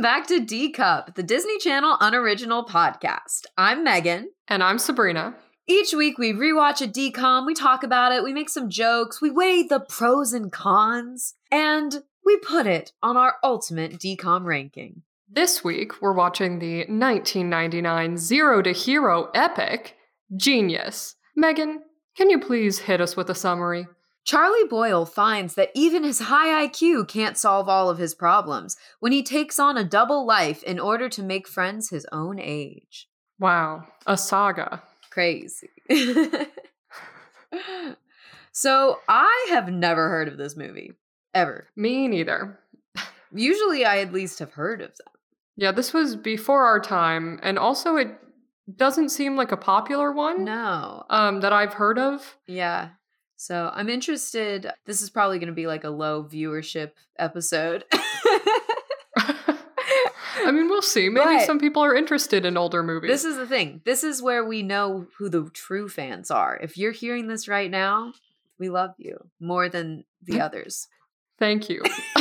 Welcome back to D Cup, the Disney Channel unoriginal podcast. I'm Megan. And I'm Sabrina. Each week we rewatch a DCOM, we talk about it, we make some jokes, we weigh the pros and cons, and we put it on our ultimate DCOM ranking. This week we're watching the 1999 Zero to Hero epic, Genius. Megan, can you please hit us with a summary? Charlie Boyle finds that even his high IQ can't solve all of his problems when he takes on a double life in order to make friends his own age. Wow, a saga. Crazy. so, I have never heard of this movie, ever. Me neither. Usually, I at least have heard of them. Yeah, this was before our time, and also it doesn't seem like a popular one. No. Um, that I've heard of. Yeah. So I'm interested. This is probably going to be like a low viewership episode. I mean, we'll see. Maybe But- some people are interested in older movies. this is the thing. This is where we know who the true fans are. If you're hearing this right now, we love you more than the others. Thank you.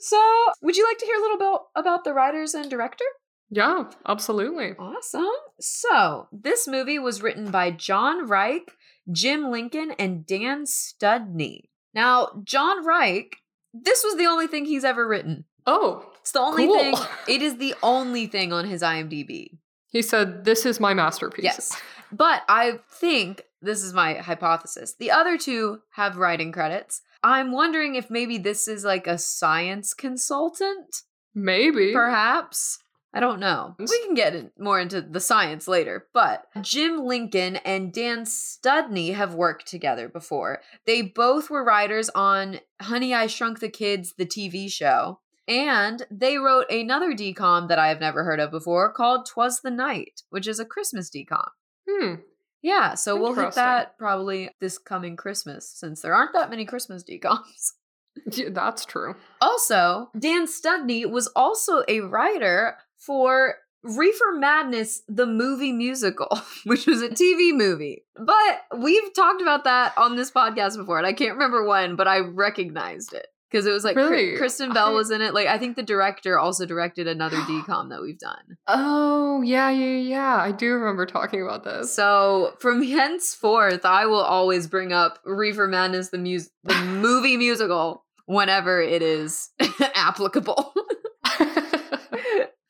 so, would you like to hear a little bit about the writers and director? Yeah, absolutely. Awesome. So, this movie was written by John Reich, Jim Lincoln, and Dan Studney. Now, John Reich, this was the only thing he's ever written. Oh, It's the only Cool. thing, it is the only thing on his IMDb. he said, This is my masterpiece. Yes. But I think this is my hypothesis. The other two have writing credits. I'm wondering if maybe this is like a science consultant, Maybe. perhaps. I don't know. We can get in- more into the science later, but Jim Lincoln and Dan Studney have worked together before. They both were writers on Honey, I Shrunk the Kids, the TV show. And they wrote another decom that I have never heard of before called Twas the Night, which is a Christmas decom. Hmm. Yeah, so we'll hit that probably this coming Christmas since there aren't that many Christmas decoms. Yeah, that's true. Also, Dan Studney was also a writer for Reefer Madness, the movie musical, which was a TV movie. But we've talked about that on this podcast before, and I can't remember when, but I recognized it because it was like Really? Kristen Bell I- was in it. Like I think the director also directed another decom that we've done. Oh, yeah, yeah, yeah. I do remember talking about this. So from henceforth, I will always bring up Reefer Madness, the mus- the movie musical, whenever it is applicable.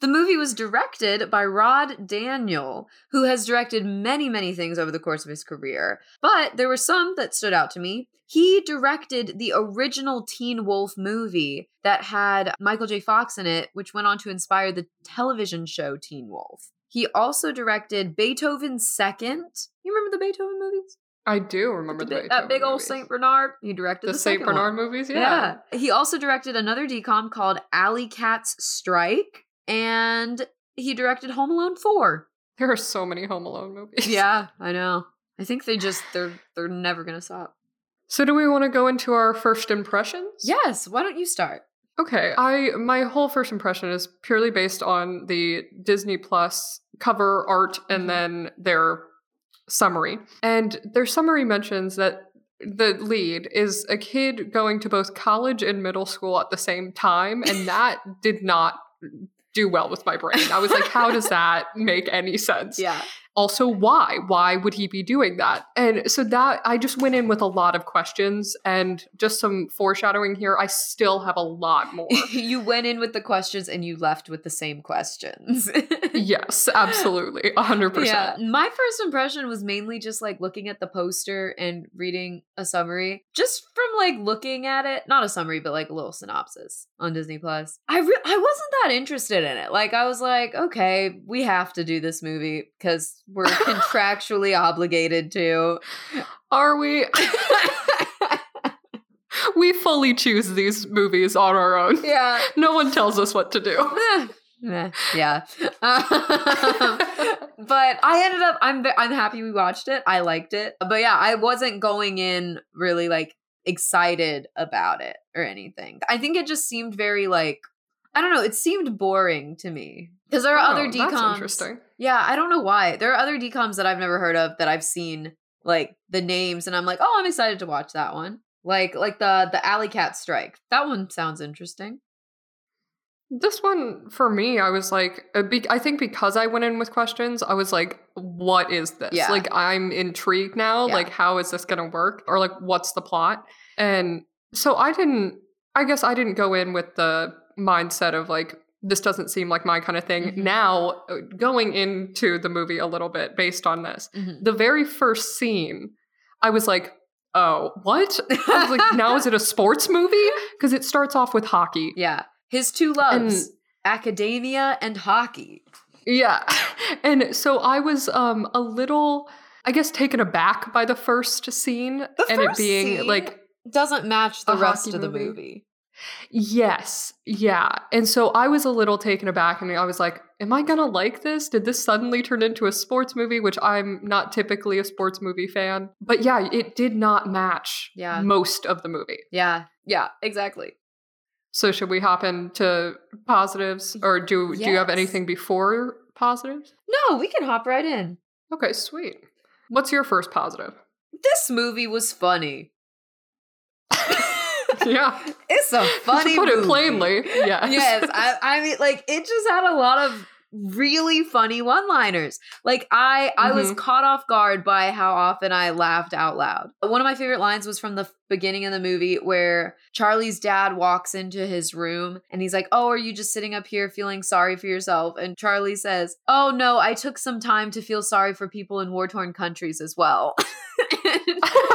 The movie was directed by Rod Daniel, who has directed many, many things over the course of his career. But there were some that stood out to me. He directed the original Teen Wolf movie that had Michael J. Fox in it, which went on to inspire the television show Teen Wolf. He also directed Beethoven's Second. You remember the Beethoven movies? I do remember The the that big old movies. Saint Bernard. He directed The the, Saint Bernard one. movies, Yeah. yeah. He also directed another decom called Alley Cats Strike, and he directed Home Alone 4. There are so many Home Alone movies. Yeah, I know. I think they just they're they're never gonna stop. So do we want to go into our first impressions? Yes, why don't you start? Okay. I my whole first impression is purely based on the Disney Plus cover art and mm-hmm. then their summary. And their summary mentions that the lead is a kid going to both college and middle school at the same time and that did not do well with my brain. I was like how does that make any sense? Yeah. Also why why would he be doing that and so that i just went in with a lot of questions and just some foreshadowing here i still have a lot more you went in with the questions and you left with the same questions. yes absolutely 100% Yeah, my first impression was mainly just like looking at the poster and reading a summary. Just from like looking at it, not a summary, but like a little synopsis on Disney Plus. I re- I wasn't that interested in it. Like I was like, okay, we have to do this movie because we're contractually obligated to. are we we fully choose these movies on our own yeah. no one tells us what to do yeah. Um, but I ended up I'm I'm happy we watched it. I liked it. But yeah, I wasn't going in really like excited about it or anything. I think it just seemed very like I don't know, it seemed boring to me. Because there are other Oh, that's decoms. interesting Yeah, I don't know why. There are other decoms that I've never heard of that I've seen like the names and I'm like, "Oh, I'm excited to watch that one." Like like the the Alley Cat Strike. That one sounds interesting. This one for me, I was like, uh, be- I think because I went in with questions, I was like, what is this? Yeah. Like, I'm intrigued now. Yeah. Like, how is this going to work? Or like, what's the plot? And so I didn't, I guess I didn't go in with the mindset of like, this doesn't seem like my kind of thing. Mhm. Now, uh, going into the movie a little bit based on this, Mhm. the very first scene, I was like, oh, what? I was like, now is it a sports movie? Because it starts off with hockey. yeah. His two loves, academia and hockey. Yeah. And so I was um a little I guess taken aback by the first scene The and it being like Doesn't match the rest of the movie. movie. Yes, yeah. And so I was a little taken aback and I was like, am I going to like this? Did this suddenly turn into a sports movie which I'm not typically a sports movie fan? But yeah, it did not match Yeah. most of the movie. Yeah. Yeah, exactly. So should we hop into positives or do do you have anything before positives? No, we can hop right in. Okay, sweet. What's your first positive? This movie was funny. yeah. It's a funny to put it plainly, yes. yes, I, I mean, like it just had a lot of really funny one-liners. Like I, I was Mhm. caught off guard by how often I laughed out loud. One of my favorite lines was from the beginning of the movie where Charlie's dad walks into his room and he's like, "Oh, are you just sitting up here feeling sorry for yourself?" And Charlie says, "Oh no, I took some time to feel sorry for people in war-torn countries as well."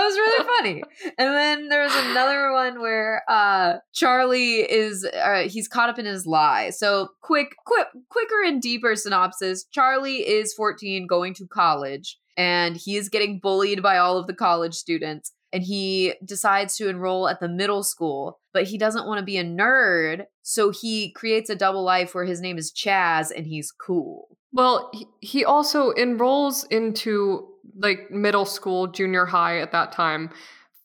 was really funny. And then there was another one where uh Charlie is uh, he's caught up in his lie. So quick, quick, quicker and deeper synopsis. Charlie is 14 going to college and he is getting bullied by all of the college students and he decides to enroll at the middle school, but he doesn't want to be a nerd, so he creates a double life where his name is Chaz and he's cool. well, he also enrolls into like middle school, junior high at that time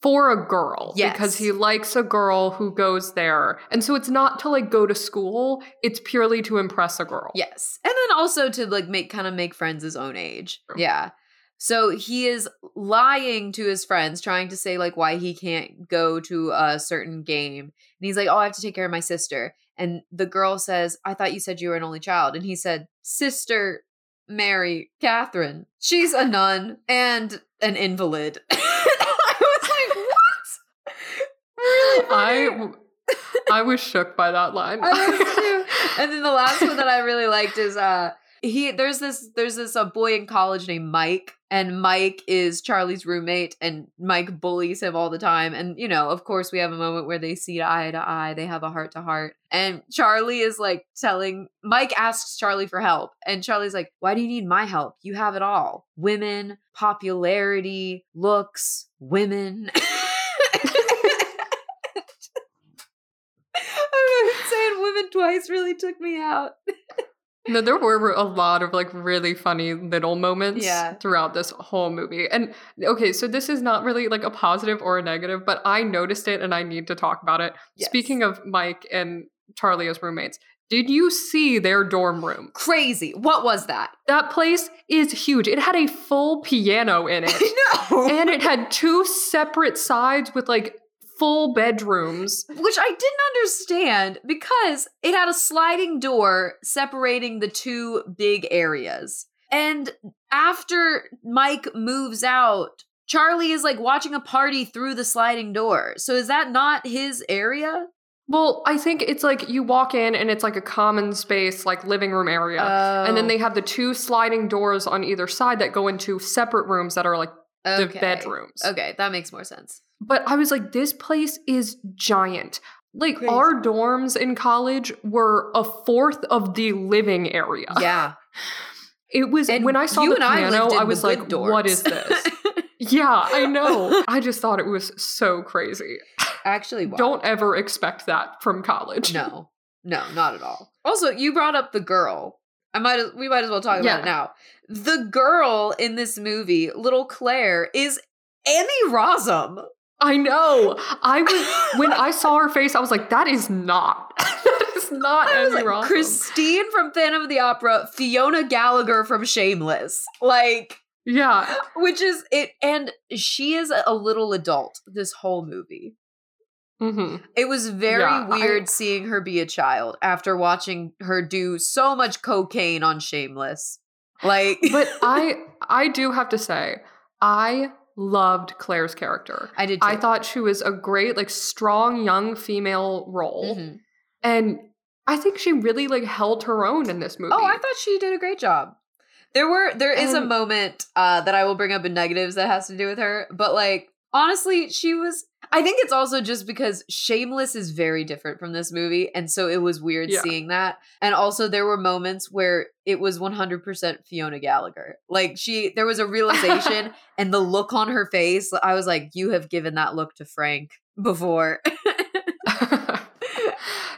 for a girl because he likes a girl who goes there. And so it's not to like go to school, it's purely to impress a girl. Yes. And then also to like make kind of make friends his own age. True. Yeah. So he is lying to his friends, trying to say like why he can't go to a certain game. And he's like, Oh, I have to take care of my sister. And the girl says, I thought you said you were an only child. And he said, Sister Mary Catherine. She's a nun and an invalid. I was like, What? Really I. I was shook by that line. I was too. And then the last one that I really liked is uh he there's this there's this a boy in college named Mike and Mike is Charlie's roommate and Mike bullies him all the time and you know of course we have a moment where they see eye to eye they have a heart to heart and Charlie is like telling Mike asks Charlie for help and Charlie's like why do you need my help? You have it all. Women popularity looks women. Saying women twice really took me out. No, there were a lot of like really funny little moments Yeah. throughout this whole movie. And okay, so this is not really like a positive or a negative, but I noticed it and I need to talk about it. Yes. Speaking of Mike and Charlie as roommates, did you see their dorm room? Crazy. What was that? That place is huge. It had a full piano in it. no. and it had two separate sides with like full bedrooms. Which I didn't understand because it had a sliding door separating the two big areas. And after Mike moves out, Charlie is like watching a party through the sliding door. So is that not his area? Well, I think it's like you walk in and it's like a common space, like living room area. And then Oh, they have the two sliding doors on either side that go into separate rooms that are like the bedrooms. Okay, that makes more sense. But I was like, this place is giant. Like Crazy. our dorms in college were a fourth of the living area. Yeah. It was And when I saw you the and I piano, I the was like, what dorms. is this? yeah, I know. I just thought it was so crazy. Actually, wow. Don't ever expect that from college. No, no, not at all. Also, you brought up the girl. I might as we might as well talk Yeah. about it now. The girl in this movie, little Claire, is Emmy Rossum. I know. I was when I saw her face, I was like, that is not. that is not I Emmy like, Christine from Phantom of the Opera, Fiona Gallagher from Shameless. Like, yeah. which is it and she is a little adult this whole movie. hmm It was very Yeah, I- weird seeing her be a child after watching her do so much cocaine on Shameless. Like, But I I do have to say, I loved Claire's character. I did. Too. I thought she was a great, like, strong young female role, Mhm. and I think she really like held her own in this movie. Oh, I thought she did a great job. There were there is a moment uh, that I will bring up in negatives that has to do with her, but like honestly, she was. I think it's also just because Shameless is very different from this movie, and so it was weird Yeah. seeing that. And also, there were moments where it was one hundred percent Fiona Gallagher. Like she, there was a realization, and the look on her face. I was like, "You have given that look to Frank before."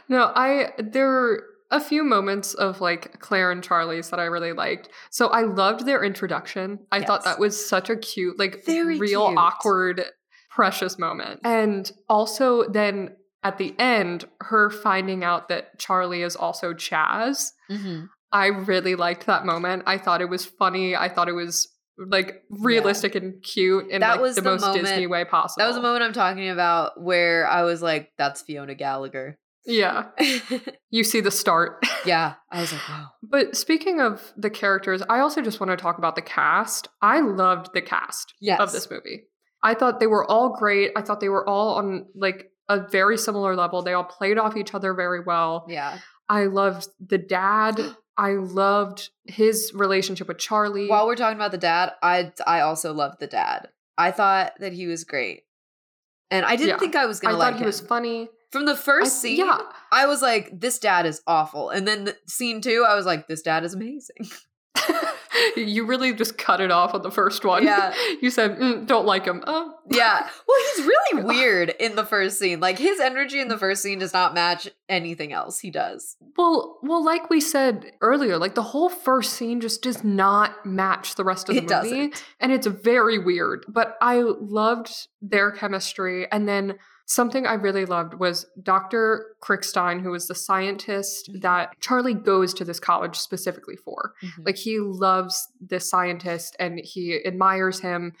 no, I there were a few moments of like Claire and Charlie's that I really liked. So I loved their introduction. I thought that was such a cute, like Very real cute. awkward, precious moment. And also then at the end, her finding out that Charlie is also Chaz. Mhm. I really liked that moment. I thought it was funny. I thought it was like realistic and cute in That like was the, the most moment- Disney way possible. That was the moment I'm talking about where I was like, "That's Fiona Gallagher." Yeah. You see the start. yeah, I was like, "Wow." But speaking of the characters, I also just want to talk about the cast. I loved the cast Yes. of this movie. I thought they were all great. I thought they were all on like a very similar level. They all played off each other very well. Yeah. I loved the dad. I loved his relationship with Charlie. While we're talking about the dad, I I also loved the dad. I thought that he was great, and I didn't Yeah. think I was. I thought like he was funny. From the I- first scene, yeah. I was like, "This dad is awful," and then the scene two, I was like, "This dad is amazing." you really just cut it off on the first one. Yeah. you said, "Mm, don't like him. Oh. yeah. Well, he's really weird in the first scene. Like his energy in the first scene does not match anything else he does. Well, well, like we said earlier, like the whole first scene just does not match the rest of the It movie. doesn't. And it's very weird. But I loved their chemistry. And then something I really loved was Dr. Crickstein, who was the scientist Mhm. that Charlie goes to this college specifically for. Mhm. Like he loves this scientist and he admires him.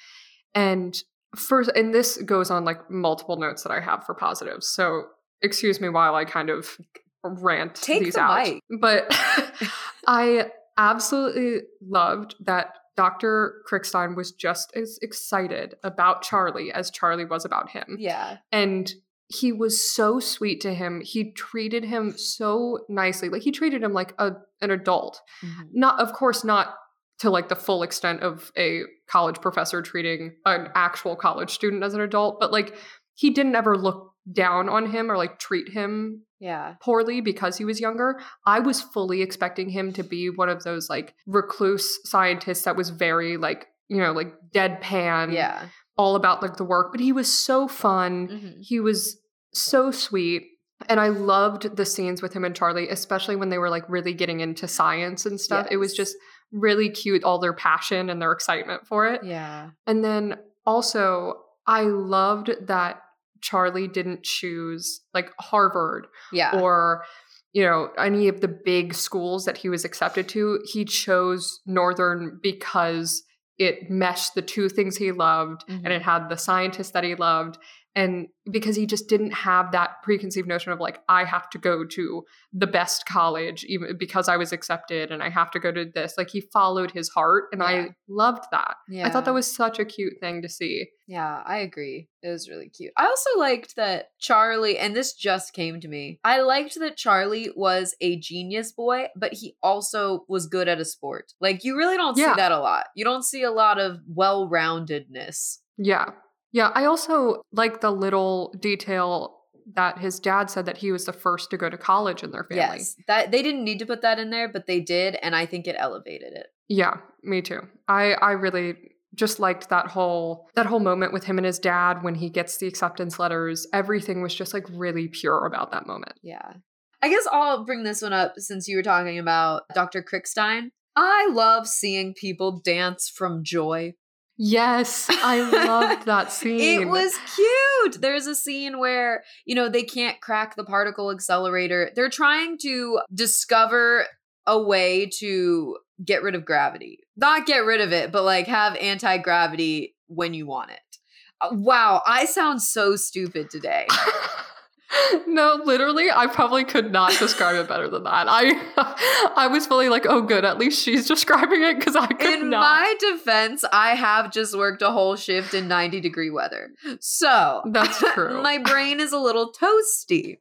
And first, and this goes on like multiple notes that I have for positives. So excuse me while I kind of rant Take these the out. mic. But I absolutely loved that Dr. Crickstein was just as excited about Charlie as Charlie was about him. yeah. And he was so sweet to him. He treated him so nicely. Like he treated him like a an adult. Mhm. Not of course not to like the full extent of a college professor treating an actual college student as an adult, but like he didn't ever look down on him or like treat him Yeah. poorly because he was younger. I was fully expecting him to be one of those like recluse scientists that was very like, you know, like deadpan, Yeah. all about like the work, but he was so fun. Mhm. He was so sweet. And I loved the scenes with him and Charlie, especially when they were like really getting into science and stuff. It was just really cute, all their passion and their excitement for it. Yeah. And then also, I loved that Charlie didn't choose like Harvard Yeah. or you know any of the big schools that he was accepted to he chose northern because it meshed the two things he loved Mhm. and it had the scientists that he loved and because he just didn't have that preconceived notion of like i have to go to the best college even because i was accepted and i have to go to this like he followed his heart and Yeah. i loved that yeah. i thought that was such a cute thing to see Yeah, I agree. It was really cute. I also liked that Charlie, and this just came to me. I liked that Charlie was a genius boy, but he also was good at a sport. Like, you really don't Yeah. see that a lot. You don't see a lot of well roundedness. Yeah. Yeah. I also like the little detail that his dad said that he was the first to go to college in their family. Yes. That they didn't need to put that in there, but they did, and I think it elevated it. Yeah, me too. I I really just liked that whole that whole moment with him and his dad when he gets the acceptance letters. Everything was just like really pure about that moment. Yeah. I guess I'll bring this one up since you were talking about Dr. Crickstein. I love seeing people dance from joy. Yes, I loved that scene. It was cute. There's a scene where, you know, they can't crack the particle accelerator. They're trying to discover a way to get rid of gravity. Not get rid of it, but like have anti gravity when you want it. Uh, Wow, I sound so stupid today. no, literally, I probably could not describe it better than that. I I was fully like, oh good, at least she's describing it because I could In not. my defense, I have just worked a whole shift in 90 degree weather. So That's true. my brain is a little toasty.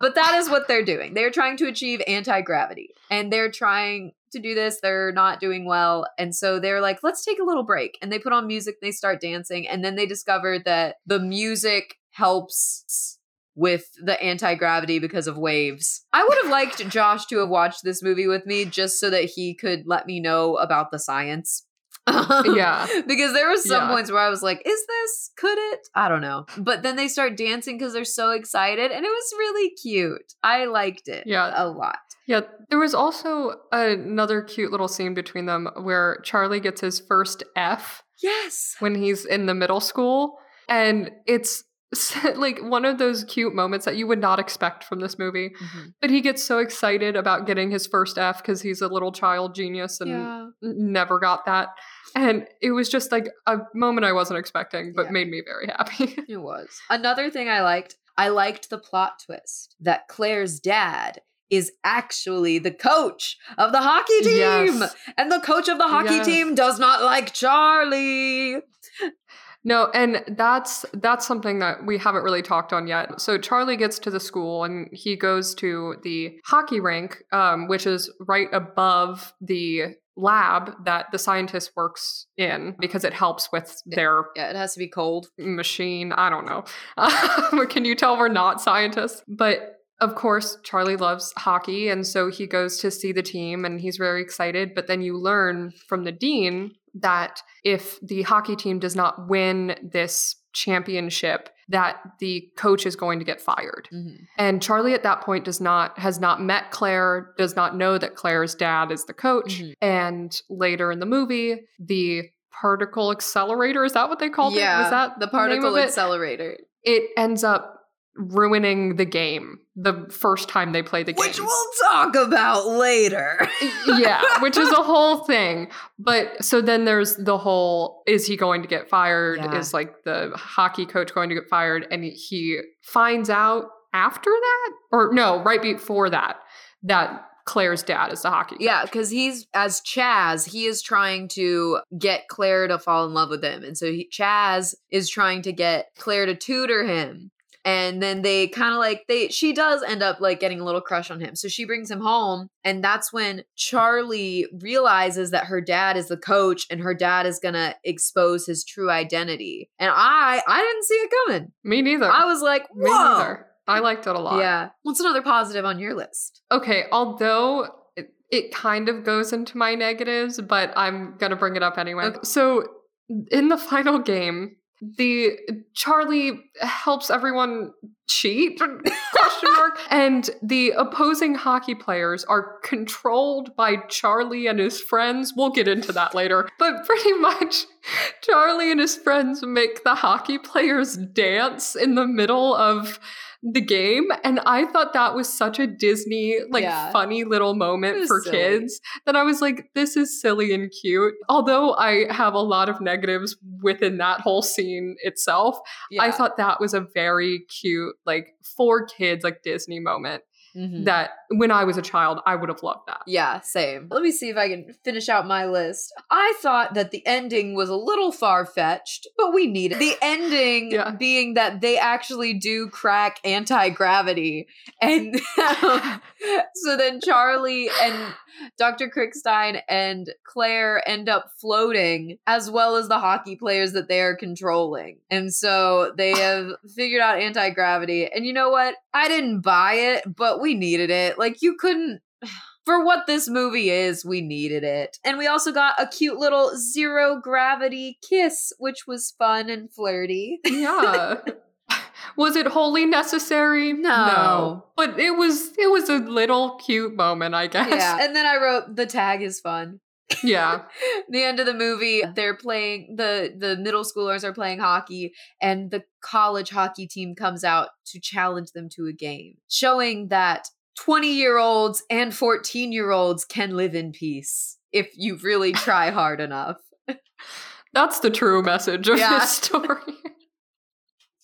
But that is what they're doing. They're trying to achieve anti gravity and they're trying to do this. They're not doing well. And so they're like, let's take a little break. And they put on music, they start dancing. And then they discover that the music helps with the anti gravity because of waves. I would have liked Josh to have watched this movie with me just so that he could let me know about the science. Yeah. because there were some Yeah. points where I was like, is this, could it? I don't know. But then they start dancing because they're so excited and it was really cute. I liked it Yeah. a lot. Yeah, there was also another cute little scene between them where Charlie gets his first F Yes. when he's in the middle school. And it's like one of those cute moments that you would not expect from this movie. Mm-hmm. But he gets so excited about getting his first F because he's a little child genius and Yeah. never got that. And it was just like a moment I wasn't expecting, but Yeah. made me very happy. It was. Another thing I liked, I liked the plot twist that Claire's dad is actually the coach of the hockey team. Yes. And the coach of the hockey Yes. team does not like Charlie. No, and that's that's something that we haven't really talked on yet. So Charlie gets to the school and he goes to the hockey rink, um, which is right above the lab that the scientist works in because it helps with their Yeah, it has to be cold. machine. I don't know. Can you tell we're not scientists? But of course, Charlie loves hockey. And so he goes to see the team and he's very excited. But then you learn from the dean that if the hockey team does not win this championship, that the coach is going to get fired. And Charlie at that point does not has not met Claire, does not know that Claire's dad is the coach. Mhm. And later in the movie, the particle accelerator is that what they called yeah, it? Was that the particle it? accelerator? It ends up ruining the game the first time they play the game. Which we'll talk about later. yeah, which is a whole thing. But so then there's the whole is he going to get fired? Yeah. Is like the hockey coach going to get fired? And he finds out after that, or no, right before that, that Claire's dad is the hockey. Yeah, because he's as Chaz, he is trying to get Claire to fall in love with him, and so he, Chaz is trying to get Claire to tutor him. And then they kind of like they she does end up like getting a little crush on him. So she brings him home and that's when Charlie realizes that her dad is the coach and her dad is going to expose his true identity. And I I didn't see it coming. me neither. I was like, me "Whoa." neither. I liked it a lot. Yeah. What's another positive on your list? Okay, although it, it kind of goes into my negatives, but I'm going to bring it up anyway. Okay. So, in the final game, the Charlie helps everyone cheat question mark and the opposing hockey players are controlled by Charlie and his friends. We'll get into that later. But pretty much Charlie and his friends make the hockey players dance in the middle of the game and I thought that was such a Disney like Yeah. funny little moment for silly. kids that I was like this is silly and cute. Although I have a lot of negatives within that whole scene itself, I thought that was a very cute like for kids like Disney moment Mhm. that when I was a child I would have loved that. Yeah, same. Let me see if I can finish out my list. I thought that the ending was a little far fetched, but we needed the ending Yeah. being that they actually do crack anti gravity. And so then Charlie and Dr. Crickstein and Claire end up floating, as well as the hockey players that they are controlling. And so they have figured out anti gravity. And you know what? I didn't buy it, but we needed it. Like, you couldn't. For what this movie is, we needed it. And we also got a cute little zero gravity kiss, which was fun and flirty. Yeah. was it wholly necessary? No. But it was it was a little cute moment, I guess. Yeah. And then I wrote the tag is fun. Yeah. the end of the movie they're playing the the middle schoolers are playing hockey and the college hockey team comes out to challenge them to a game showing that 20 year olds and 14 year olds can live in peace if you really try hard enough That's the true message of Yeah. this story.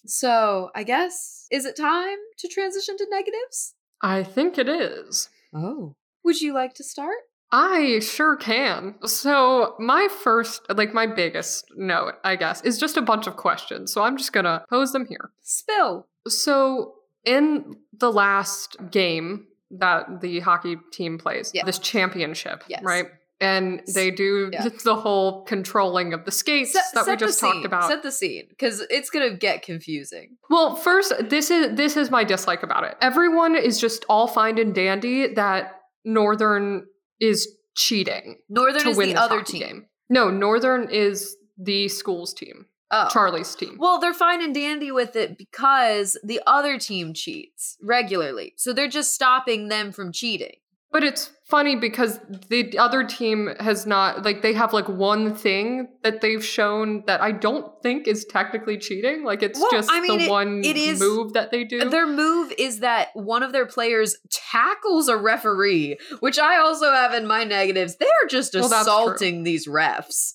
So I guess is it time to transition to negatives? I think it is. Oh. Would you like to start? I sure can. So, my first, like my biggest note, I guess, is just a bunch of questions. So, I'm just going to pose them here. Spill. So, in the last game that the hockey team plays, Yeah. this championship, Yes. right? And they do Yeah. the whole controlling of the skates Set, that we just talked about. Set the scene because it's gonna get confusing. Well, first, this is this is my dislike about it. Everyone is just all fine and dandy that Northern is cheating Northern to is win the other team. game. No, Northern is the school's team, Oh. Charlie's team. Well, they're fine and dandy with it because the other team cheats regularly. So they're just stopping them from cheating. But it's funny because the other team has not like they have like one thing that they've shown that I don't think is technically cheating. Like it's Well, just I mean, the it- one it is- move that they do. Their move is that one of their players tackles a referee, which I also have in my negatives. They're just Well, assaulting these refs.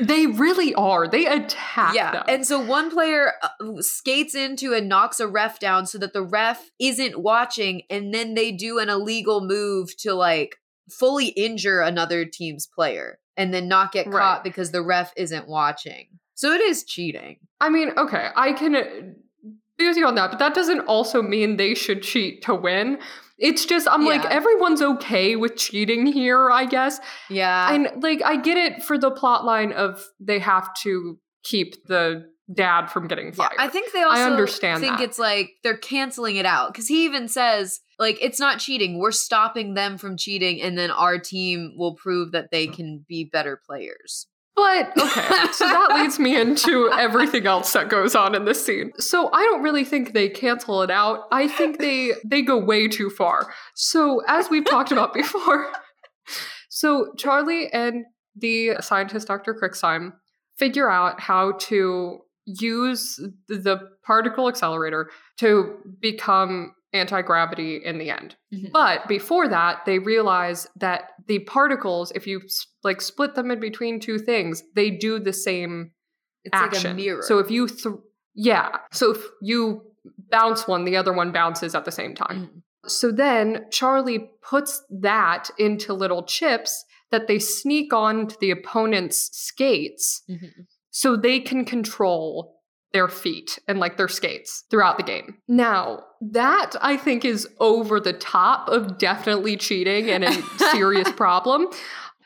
They really are. They attack yeah. them. And so one player uh, skates into and knocks a ref down so that the ref isn't watching. And then they do an illegal move to like fully injure another team's player and then not get Right. caught because the ref isn't watching. So it is cheating. I mean, okay, I can be with you on that, but that doesn't also mean they should cheat to win. It's just I'm like everyone's okay with cheating here, I guess. Yeah. and like I get it for the plot line of they have to keep the dad from getting Yeah, fired. I think they also understand think that. it's like they're canceling it out because he even says like it's not cheating. We're stopping them from cheating, and then our team will prove that they can be better players. But okay, so that leads me into everything else that goes on in this scene. So I don't really think they cancel it out. I think they they go way too far. So as we've talked about before, so Charlie and the scientist Dr. Crickstein figure out how to use the particle accelerator to become anti-gravity in the end. Mhm. But before that, they realize that the particles, if you like split them in between two things, they do the same It's action. like a mirror. So if you, th- yeah, so if you bounce one, the other one bounces at the same time. Mhm. So then Charlie puts that into little chips that they sneak onto the opponent's skates Mhm. so they can control their feet and like their skates throughout the game. Now, that I think is over the top of definitely cheating and a serious problem.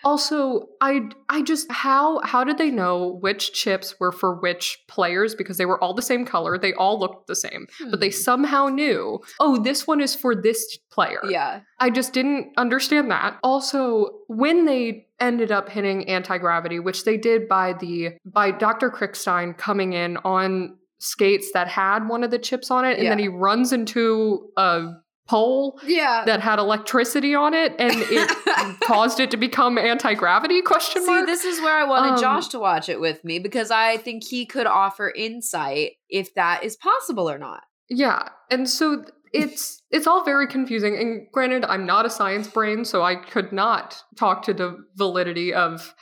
Also, I I just how how did they know which chips were for which players because they were all the same color, they all looked the same, but they Hmm. somehow knew, "Oh, this one is for this player." yeah. I just didn't understand that. Also, when they ended up hitting anti-gravity, which they did by the by Dr. Crickstein coming in on skates that had one of the chips on it, and then he runs into a pole Yeah. that had electricity on it, and it caused it to become anti-gravity? Question See, mark. this is where I wanted Um, Josh to watch it with me because I think he could offer insight if that is possible or not. Yeah, and so it's it's all very confusing. And granted, I'm not a science brain, so I could not talk to the validity of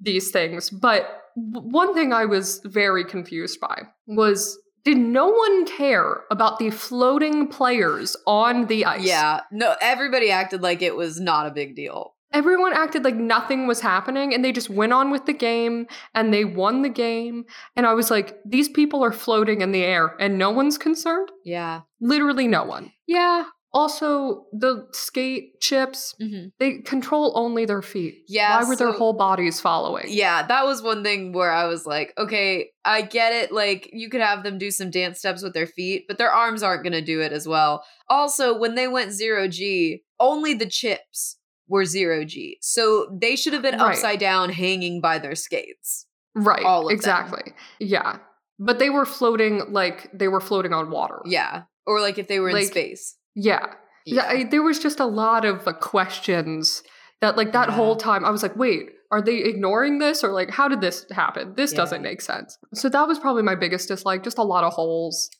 these things. But one thing I was very confused by was did no one care about the floating players on the ice? Yeah. No, everybody acted like it was not a big deal. Everyone acted like nothing was happening and they just went on with the game and they won the game. And I was like, these people are floating in the air and no one's concerned? Yeah. Literally no one. Yeah. Also, the skate chips, hmm they control only their feet. Yeah, Why were their whole bodies following? Yeah, that was one thing where I was like, okay, I get it. Like, you could have them do some dance steps with their feet, but their arms aren't going to do it as well. Also, when they went zero G, only the chips were zero G. So they should have been Right. upside down hanging by their skates. Right. All of them. exactly. Yeah. But they were floating like they were floating on water. Yeah. Or like if they were in space. Yeah. Yeah. I, there was just a lot of questions that, like, that Yeah. whole time I was like, wait, are they ignoring this? Or, like, how did this happen? This doesn't make sense. So that was probably my biggest dislike. Just a lot of holes,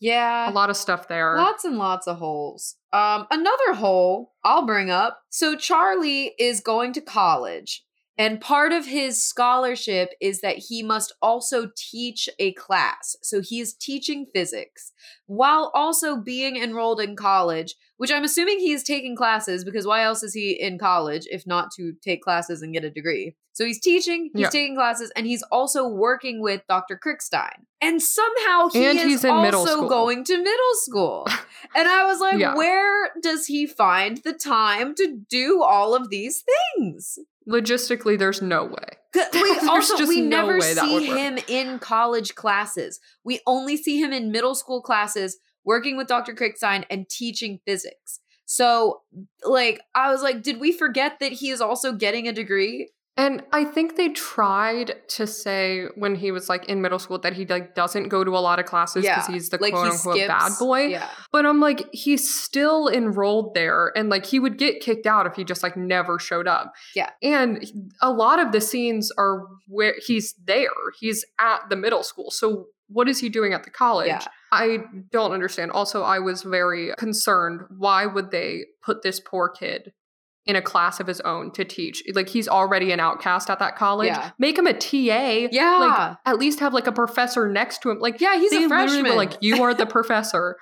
Yeah. a lot of stuff there. Lots and lots of holes. Um, another hole I'll bring up. So Charlie is going to college, And part of his scholarship is that he must also teach a class. So he is teaching physics while also being enrolled in college, which I'm assuming he is taking classes because why else is he in college if not to take classes and get a degree? So he's teaching, he's Yeah. taking classes, and he's also working with Dr. Krickstein. And somehow he And is also going to middle school. and I was like, Yeah. where does he find the time to do all of these things? Logistically, there's no way. We also just we no never see him in college classes. We only see him in middle school classes working with Dr. Krickstein and teaching physics. So like I was like, did we forget that he is also getting a degree? And I think they tried to say when he was like in middle school that he like doesn't go to a lot of classes because Yeah, he's the Like quote he unquote skips. bad boy. Yeah. But I'm like, he's still enrolled there and like he would get kicked out if he just like never showed up. Yeah. And a lot of the scenes are where he's there. He's at the middle school. So what is he doing at the college? Yeah. I don't understand. Also, I was very concerned. Why would they put this poor kid in a class of his own to teach? Like he's already an outcast at that college. Yeah. Make him a TA. Yeah. Like at least have like a professor next to him. Like yeah, he's they a freshman. were like, you are the professor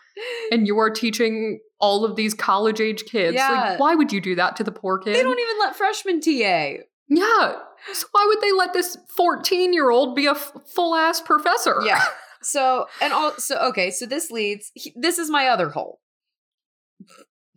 and you are teaching all of these college age kids. Yeah. Like, why would you do that to the poor kid? they don't even let freshmen TA. yeah. So why would they let this 14 year old be a f- full ass professor? Yeah. So and also okay, so this leads. he- This is my other hole.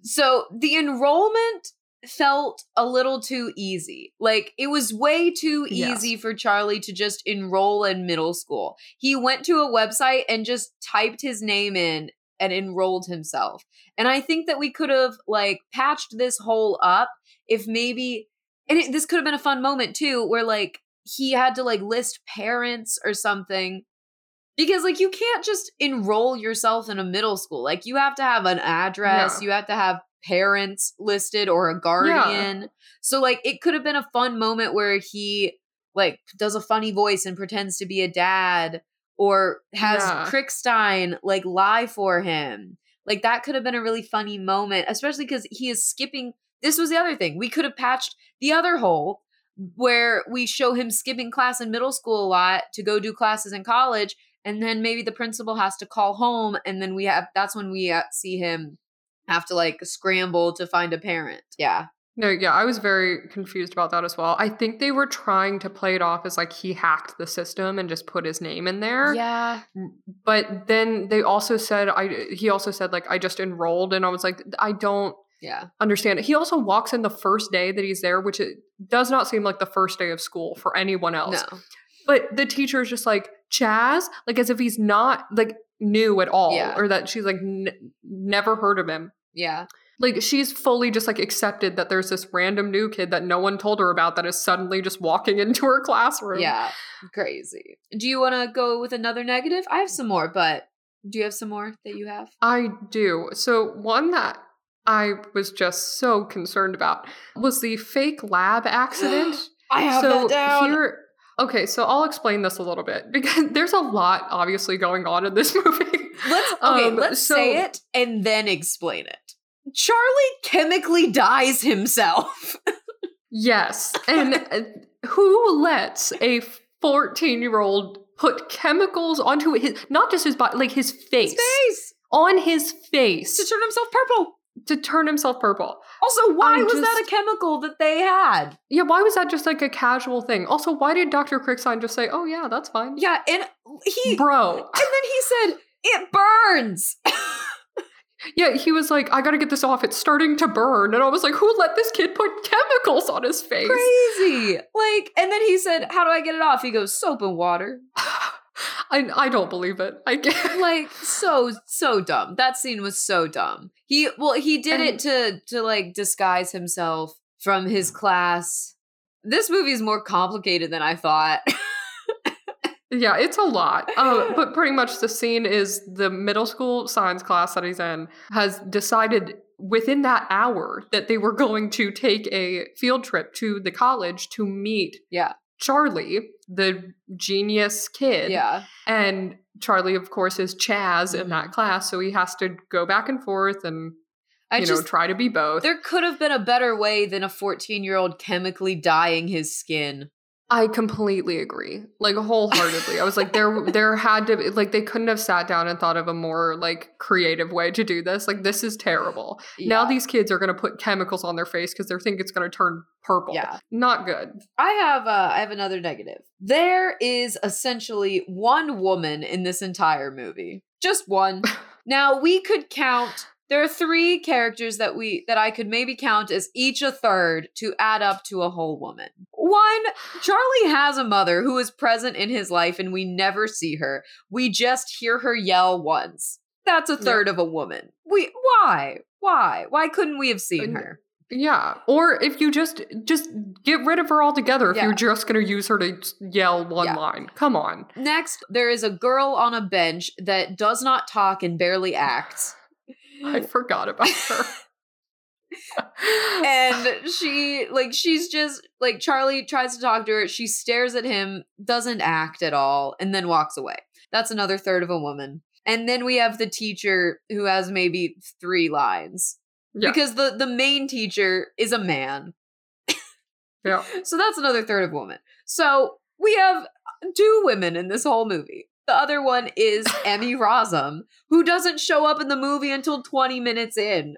So the enrollment felt a little too easy. Like it was way too easy for Charlie to just enroll in middle school. He went to a website and just typed his name in and enrolled himself. And I think that we could have like patched this hole up if maybe and it, this could have been a fun moment too where like he had to like list parents or something because like you can't just enroll yourself in a middle school like you have to have an address you have to have parents listed or a guardian. So like it could have been a fun moment where he like does a funny voice and pretends to be a dad or has Yeah. Krickstein like lie for him. Like that could have been a really funny moment especially because he is skipping this was the other thing we could have patched the other hole where we show him skipping class in middle school a lot to go do classes in college and then maybe the principal has to call home and then we have that's when we uh, see him have to like scramble to find a parent yeah No, yeah, I was very confused about that as well. I think they were trying to play it off as like he hacked the system and just put his name in there. yeah But then they also said I he also said like I just enrolled and I was like I don't yeah understand it. He also walks in the first day that he's there, which it does not seem like the first day of school for anyone else. no But the teacher is just like Chaz, like as if he's not like new at all, Yeah. or that she's like n- never heard of him. Yeah Like she's fully just like accepted that there's this random new kid that no one told her about that is suddenly just walking into her classroom. yeah crazy do you want to go with another negative i have some more but do you have some more that you have I do. So one that I was just so concerned about was the fake lab accident. i have so that down here okay, so I'll explain this a little bit because there's a lot obviously going on in this movie. let's okay Um, let's so- say it and then explain it charlie chemically dies himself Yes. And uh, who lets a 14 year old put chemicals onto his, not just his body, like his face, face on his face to turn himself purple to turn himself purple. Also, why I was that a chemical that they had? Yeah, why was that just like a casual thing? Also, why did Dr. Crickstein just say, oh, yeah, that's fine? Yeah, and he Bro. and then he said it burns. Yeah, he was like, I gotta get this off. It's starting to burn. And I was like, who let this kid put chemicals on his face? Crazy. Like, and then he said, "How do I get it off?" He goes, "Soap and water." I, I don't believe it. I can't. Like, so so dumb. That scene was so dumb. He well, he did it to to like disguise himself from his class. This movie is more complicated than I thought. Yeah, it's a lot. Um, but pretty much the scene is the middle school science class that he's in has decided within that hour that they were going to take a field trip to the college to meet Yeah. Charlie, the genius kid. yeah. And Charlie, of course, is Chaz in that mm-hmm. class. So he has to go back and forth and I you just know, try to be both. there could have been a better way than a 14 year old chemically dyeing his skin. I completely agree. Like wholeheartedly. I was like there there had to be like they couldn't have sat down and thought of a more like creative way to do this. Like this is terrible. Now these kids are going to put chemicals on their face cuz they think it's going to turn purple. Yeah. Not good. I have uh, I have another negative. There is essentially one woman in this entire movie. Just one. now we could count there are three characters that we that I could maybe count as each a third to add up to a whole woman. One, Charlie has a mother who is present in his life and we never see her. We just hear her yell once. That's a Yeah. third of a woman. We why? Why? Why couldn't we have seen her? Yeah. Or if you just just get rid of her altogether if Yeah. you're just going to use her to yell one Yeah. line. Come on. Next, there is a girl on a bench that does not talk and barely acts. I forgot about her. and she like she's just like Charlie tries to talk to her, she stares at him, doesn't act at all, and then walks away. That's another third of a woman. And then we have the teacher who has maybe three lines. Yeah. Because the the main teacher is a man. yeah. So that's another third of woman. So we have two women in this whole movie. The other one is Emmy Rossum, who doesn't show up in the movie until 20 minutes in.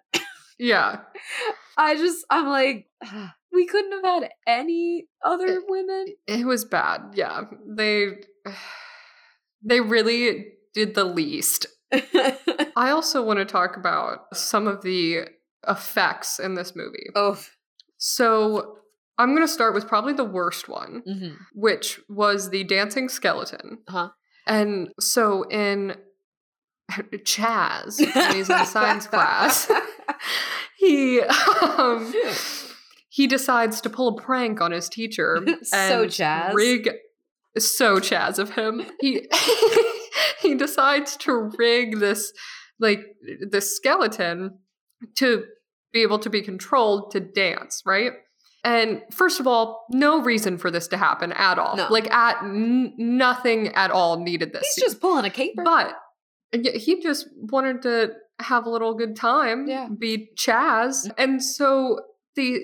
Yeah. I just, I'm like, "Ah, we couldn't have had any other women. It was bad. Yeah. They they really did the least. I also want to talk about some of the effects in this movie. oh, So, I'm going to start with probably the worst one, mhm. which was the dancing skeleton. Huh. And so in Chaz, when he's in science class, he um, he decides to pull a prank on his teacher So Chaz. rig so Chaz of him. He he decides to rig this like this skeleton to be able to be controlled to dance, right? And first of all, no reason for this to happen at all. No. Like at n- nothing at all needed this. He's just pulling a caper. But he just wanted to have a little good time, Yeah. be Chaz. And so the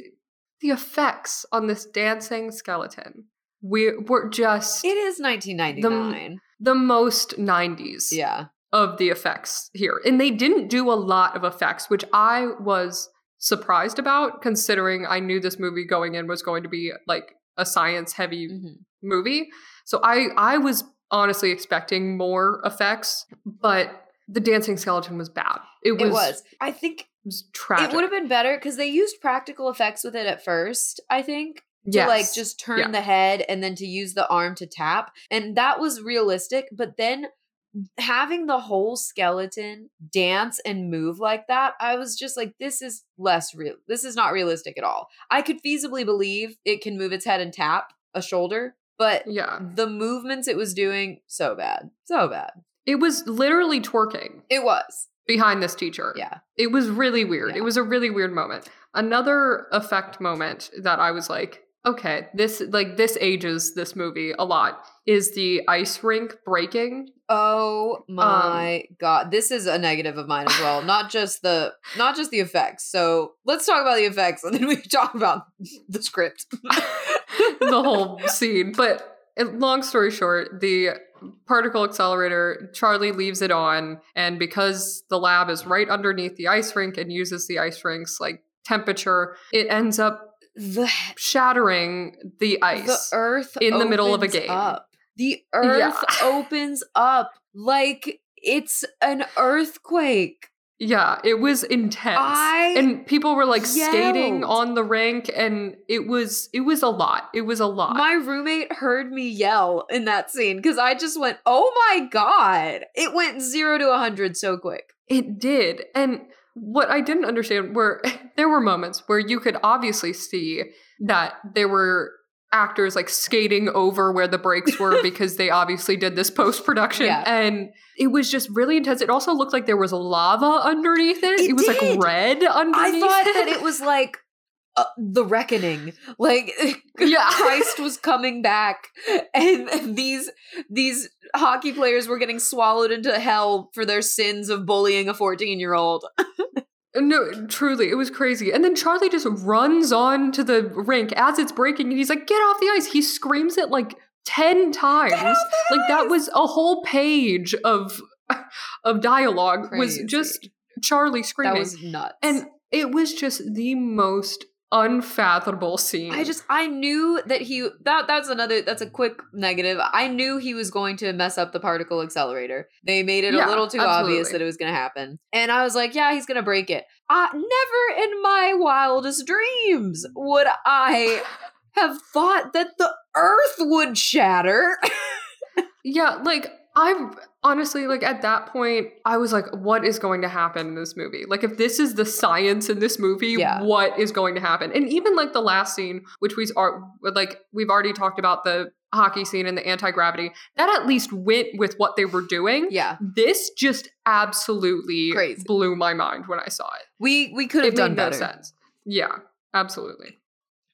the effects on this dancing skeleton we were just it is 1999. the most 90s yeah. of the effects here. And they didn't do a lot of effects, which I was surprised about considering I knew this movie going in was going to be like a science heavy Mhm. movie. So I I was honestly expecting more effects, but the dancing skeleton was bad. It was, It was. I think it was tragic. it would have been better because they used practical effects with it at first, I think. to Yes. like just turn Yeah. the head and then to use the arm to tap and that was realistic but then having the whole skeleton dance and move like that i was just like this is less real this is not realistic at all i could feasibly believe it can move its head and tap a shoulder but yeah. the movements it was doing so bad so bad It was literally twerking it was behind this teacher. yeah It was really weird. Yeah. It was a really weird moment. Another effect moment that I was like, okay, this like this ages this movie a lot is the ice rink breaking. Oh my god. This is a negative of mine as well. Not just the not just the effects. So let's talk about the effects and then we talk about the script. the whole scene. But uh, long story short, the particle accelerator, Charlie leaves it on, and because the lab is right underneath the ice rink and uses the ice rink's like temperature, it ends up the shattering the ice. the earth in the middle of a game. Up. The earth opens up like it's an earthquake. Yeah, it was intense. I and people were like skating on the rink and it was it was a lot. It was a lot. My roommate heard me yell in that scene because I just went, "Oh my god!" It went zero to a hundred so quick. it did. And what I didn't understand were there were moments where you could obviously see that there were actors like skating over where the breaks were because they obviously did this post production Yeah. and it was just really intense. It also looked like there was lava underneath it. It was did. like red underneath. I thought it. that it was like uh, the reckoning, like Yeah. Christ was coming back, and these these hockey players were getting swallowed into hell for their sins of bullying a fourteen year old. No, truly, it was crazy. And then Charlie just runs on to the rink as it's breaking, and he's like, "Get off the ice!" He screams it like ten times. Like that was a whole page of of dialogue was just Charlie screaming. That was nuts. and it was just the most unfathomable scene. I just I knew that he that that's another that's a quick negative. I knew he was going to mess up the particle accelerator. They made it Yeah, a little too obvious that it was going to happen. And I was like, yeah, he's going to break it. Uh, never in my wildest dreams would I have thought that the earth would shatter. Yeah, like I honestly like at that point I was like what is going to happen in this movie? Like if this is the science in this movie, Yeah. what is going to happen? And even like the last scene which we are like we've already talked about the hockey scene and the anti-gravity, that at least went with what they were doing. yeah. This just absolutely Crazy. blew my mind when I saw it. We we could have done no better. sense. Yeah, absolutely.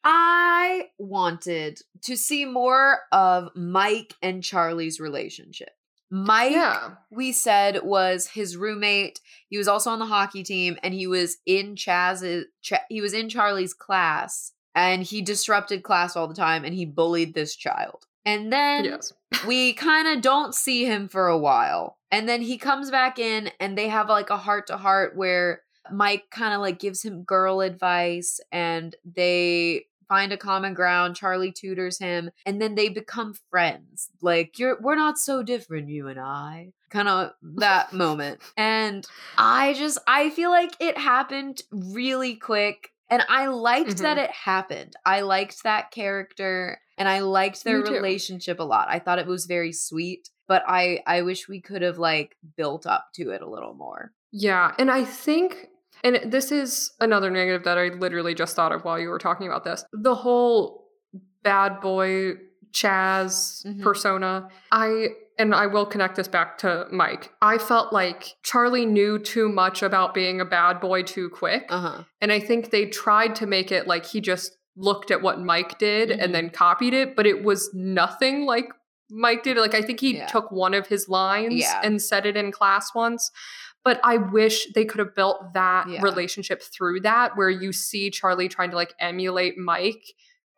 I wanted to see more of Mike and Charlie's relationship. Mike Yeah. we said was his roommate. He was also on the hockey team, and he was in Chaz's. Ch- he was in Charlie's class, and he disrupted class all the time, and he bullied this child. And then Yes. we kind of don't see him for a while, and then he comes back in, and they have like a heart to heart where Mike kind of like gives him girl advice, and they find a common ground. Charlie tutors him, and then they become friends. Like you're, we're not so different, you and I. Kind of that moment, and I just, I feel like it happened really quick. And I liked that Mhm. it happened. I liked that character and I liked their relationship a lot. I thought it was very sweet, but I I wish we could have like built up to it a little more. Yeah, and I think, and this is another negative that I literally just thought of while you were talking about this. The whole bad boy Chaz Mhm. persona. I and I will connect this back to Mike. I felt like Charlie knew too much about being a bad boy too quick, Uh-huh. and I think they tried to make it like he just looked at what Mike did Mhm. and then copied it, but it was nothing like Mike did. Like I think he Yeah. took one of his lines Yeah. and said it in class once. But I wish they could have built that Yeah. relationship through that, where you see Charlie trying to like emulate Mike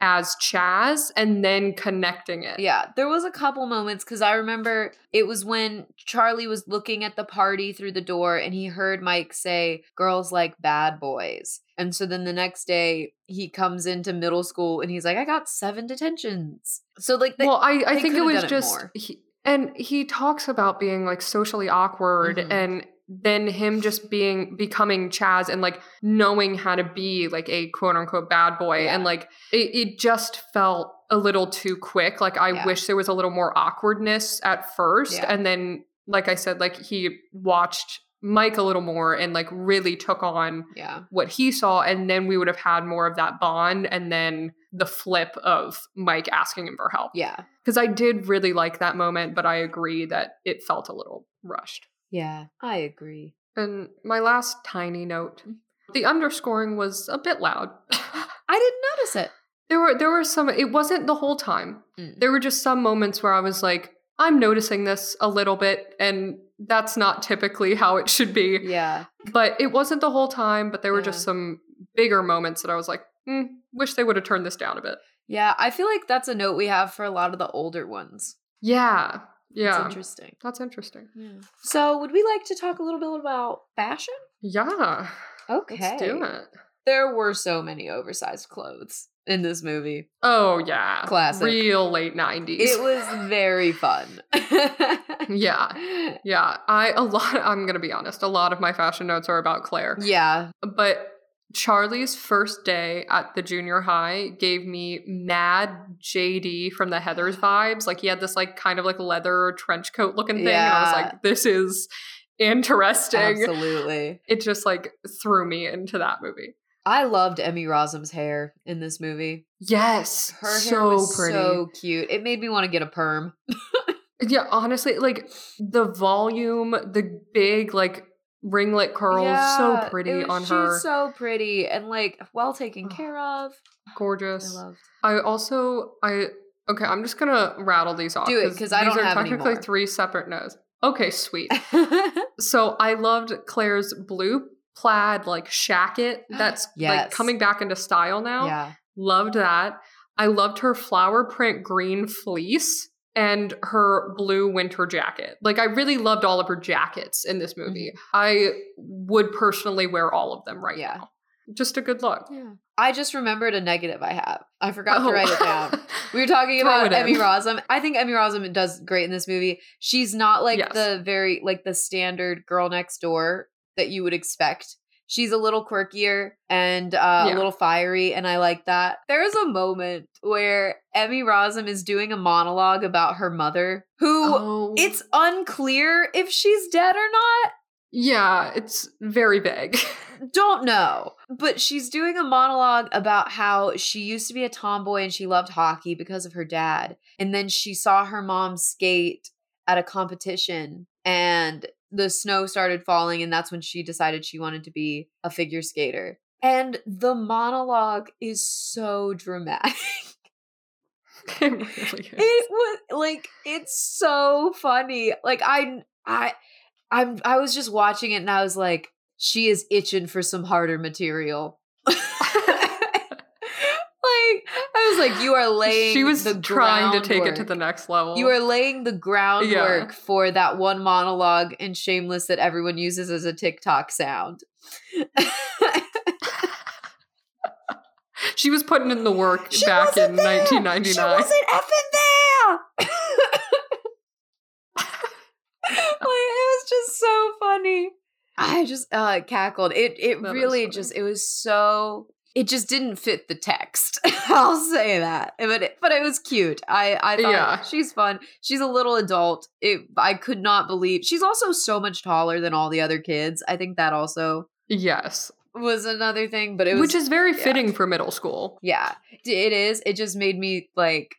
as Chaz and then connecting it. Yeah, there was a couple moments cuz I remember it was when Charlie was looking at the party through the door and he heard Mike say girls like bad boys. And so then the next day he comes into middle school and he's like I got 7 detentions. So like they, well, I, I think it was it just, he, and he talks about being like socially awkward Mhm. and then him just being becoming Chaz and like knowing how to be like a quote unquote bad boy and like it, it just felt a little too quick. Like I Yeah. wish there was a little more awkwardness at first, Yeah. and then like I said, like he watched Mike a little more and like really took on yeah. what he saw and then we would have had more of that bond and then the flip of Mike asking him for help Yeah. because I did really like that moment, but I agree that it felt a little rushed. Yeah, I agree. And my last tiny note, the underscoring was a bit loud. I didn't notice it. there were there were some it wasn't the whole time. Mm. There were just some moments where I was like, I'm noticing this a little bit and that's not typically how it should be. Yeah. But it wasn't the whole time, but there were just some bigger moments that I was like, hmm, wish they would have turned this down a bit. Yeah, I feel like that's a note we have for a lot of the older ones. Yeah. Yeah. interesting. That's interesting. So, would we like to talk a little bit about fashion? Yeah. Okay. Let's do it. There were so many oversized clothes in this movie. Oh yeah. Classic. Real late 90s. It was very fun. yeah. Yeah. I a lot I'm going to be honest, a lot of my fashion notes are about Claire. Yeah. But Charlie's first day at the junior high gave me mad JD from the Heathers vibes. Like he had this like kind of like leather trench coat looking thing and I was like this is interesting. Absolutely. It just like threw me into that movie. I loved Emmy Rossum's hair in this movie. Yes. Her hair so was pretty. so cute. It made me want to get a perm. Yeah, honestly, like the volume, the big like ringlet curls, so pretty was- on she's her. so pretty and like well taken Ugh. care of. Gorgeous I loved. I also I okay, I'm just gonna rattle these off. Do it, 'cause I don't are have technically three separate notes Okay, sweet. so I loved Claire's blue plaid like shacket that's like coming back into style now. Yeah. Loved that. I loved her flower print green fleece and her blue winter jacket. Like I really loved all of her jackets in this movie. Mm-hmm. I would personally wear all of them right Yeah. now. Just a good look. Yeah. I just remembered a negative I have. I forgot Oh. to write it oh. down. We were talking about. Emmy Rossum. I think Emmy Rossum does great in this movie. She's not like Yes. the very like the standard girl next door that you would expect. She's a little quirkier and uh, Yeah. a little fiery, and I like that. There's a moment where Emmy Rossum is doing a monologue about her mother, who Oh. it's unclear if she's dead or not. yeah, it's very vague. don't know. But she's doing a monologue about how she used to be a tomboy and she loved hockey because of her dad. And then she saw her mom skate at a competition and the snow started falling. And that's when she decided she wanted to be a figure skater. And the monologue is so dramatic. it really is. it was like it's so funny. Like I I I'm I was just watching it and I was like, she is itching for some harder material. like I was like, you are laying. she was trying to take it to the next level. You are laying the groundwork for that one monologue in Shameless that everyone uses as a TikTok sound. she was putting in the work She back in there. 1999. She wasn't effing there. like, it was just so funny. I just uh cackled. It it That really just it was so it just didn't fit the text. I'll say that. But it, but it was cute. I I thought Yeah. she's fun. She's a little adult. It I could not believe. She's also so much taller than all the other kids. I think that also yes. was another thing, but it was Which is very yeah. fitting for middle school. yeah, it is. It just made me like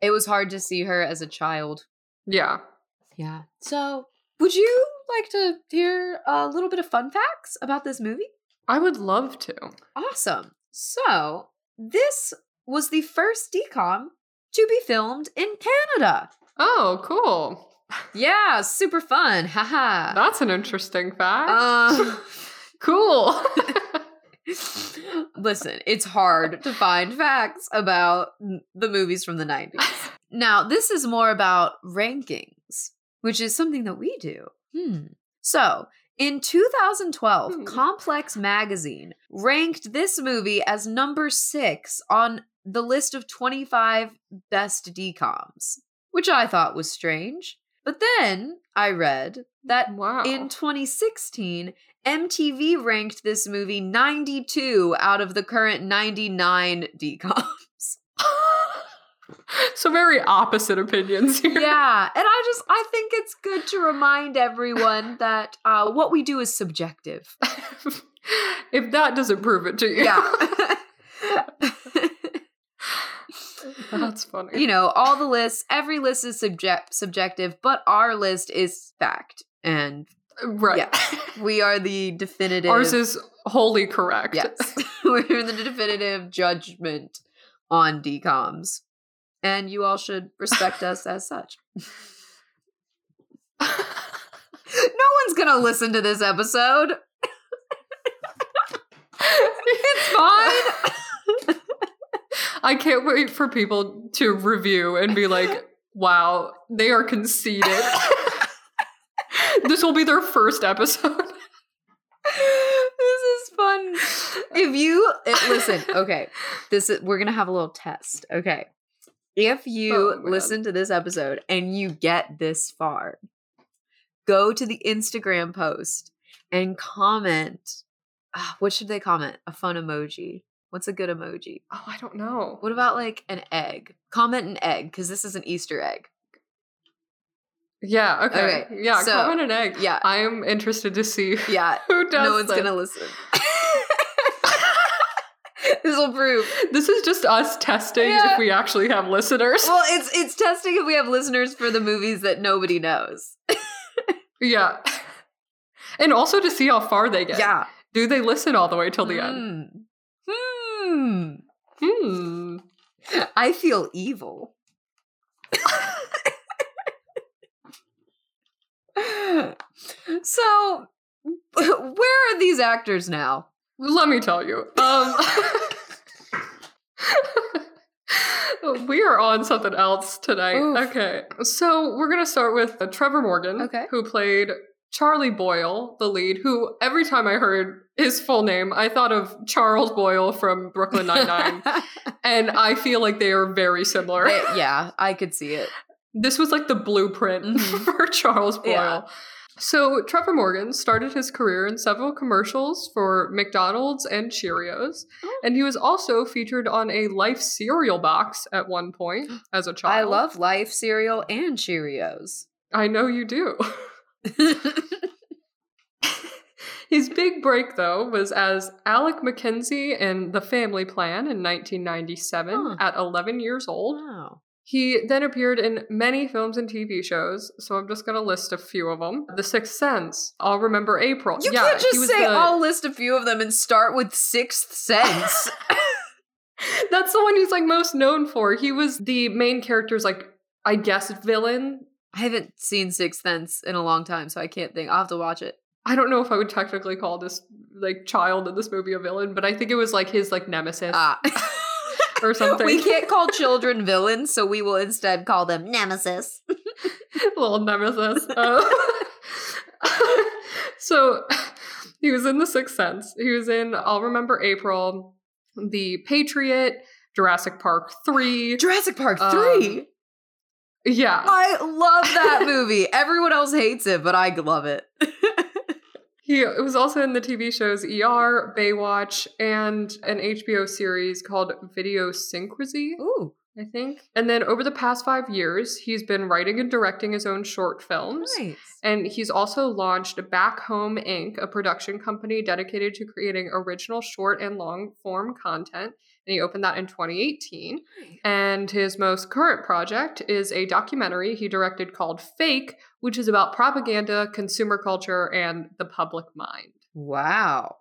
it was hard to see her as a child. Yeah. Yeah. So, would you like to hear a little bit of fun facts about this movie? I would love to. Awesome. So, this was the first decom to be filmed in Canada. Oh, cool. Yeah, super fun. Haha. That's an interesting fact. Uh, cool. Listen, it's hard to find facts about the movies from the 90s. Now, this is more about rankings, which is something that we do. Hmm. So, in 2012, Hmm. Complex Magazine ranked this movie as number six on the list of 25 best DCOMs, which I thought was strange. But then I read that wow. in 2016, MTV ranked this movie 92 out of the current 99 DCOMs. so very opposite opinions here. yeah, and I just I think it's good to remind everyone that uh, what we do is subjective. if that doesn't prove it to you. Yeah. That's funny. you know, all the lists, every list is subject subjective, but our list is fact. And right. yeah. we are the definitive Ours is wholly correct. Yes. We're the definitive judgment on DCOMs. And you all should respect us as such. No one's gonna listen to this episode. it's fine. I can't wait for people to review and be like, wow, they are conceited. this will be their first episode. this is fun. If you eh, listen, okay, this is we're gonna have a little test. Okay, if you Oh, listen to this episode and you get this far, go to the Instagram post and comment. ah, what should they comment? A fun emoji. What's a good emoji? Oh, I don't know. What about like an egg? Comment an egg because this is an Easter egg. Yeah, okay. Okay, Yeah, so- comment an egg. yeah. I am interested to see Yeah, who does no one's this. gonna listen. this will prove This is just us testing Yeah. if we actually have listeners. well, it's it's testing if we have listeners for the movies that nobody knows. yeah. And also to see how far they get. Yeah. Do they listen all the way till the end? Hmm. Hmm. Hmm. I feel evil. so Where are these actors now? Let me tell you. Um, we are on something else tonight. Oof. Okay. So we're going to start with uh, Trevor Morgan, Okay. who played Charlie Boyle, the lead, who every time I heard his full name, I thought of Charles Boyle from Brooklyn Nine-Nine. and I feel like they are very similar. They- yeah, I could see it. This was like the blueprint Mhm. for Charles Boyle. Yeah. So Trevor Morgan started his career in several commercials for McDonald's and Cheerios, Oh. and he was also featured on a Life cereal box at one point as a child. I love Life cereal and Cheerios. I know you do. His big break, though, was as Alec McKenzie in The Family Plan in 1997 Huh. at 11 years old. wow. He then appeared in many films and TV shows, so I'm just going to list a few of them. The Sixth Sense, I'll Remember April. You yeah, can't just say the- I'll list a few of them and start with Sixth Sense. That's the one he's like most known for. He was the main character's like I guess villain. I haven't seen Sixth Sense in a long time, so I can't think. I'll have to watch it. I don't know if I would technically call this like child in this movie a villain, but I think it was like his like nemesis Ah. or something. we can't call children villains, so we will instead call them nemesis. little nemesis. Uh, so he was in The Sixth Sense. He was in I'll Remember April, The Patriot, Jurassic Park 3. Jurassic Park Um, 3. Yeah. I love that movie. Everyone else hates it, but I love it. He was also in the TV shows ER, Baywatch, and an HBO series called Videosyncrasy, Ooh, I think. And then over the past five years, he's been writing and directing his own short films. nice. And he's also launched Back Home Inc., a production company dedicated to creating original short and long form content. And he opened that in 2018. And his most current project is a documentary he directed called Fake, which is about propaganda, consumer culture, and the public mind. Wow.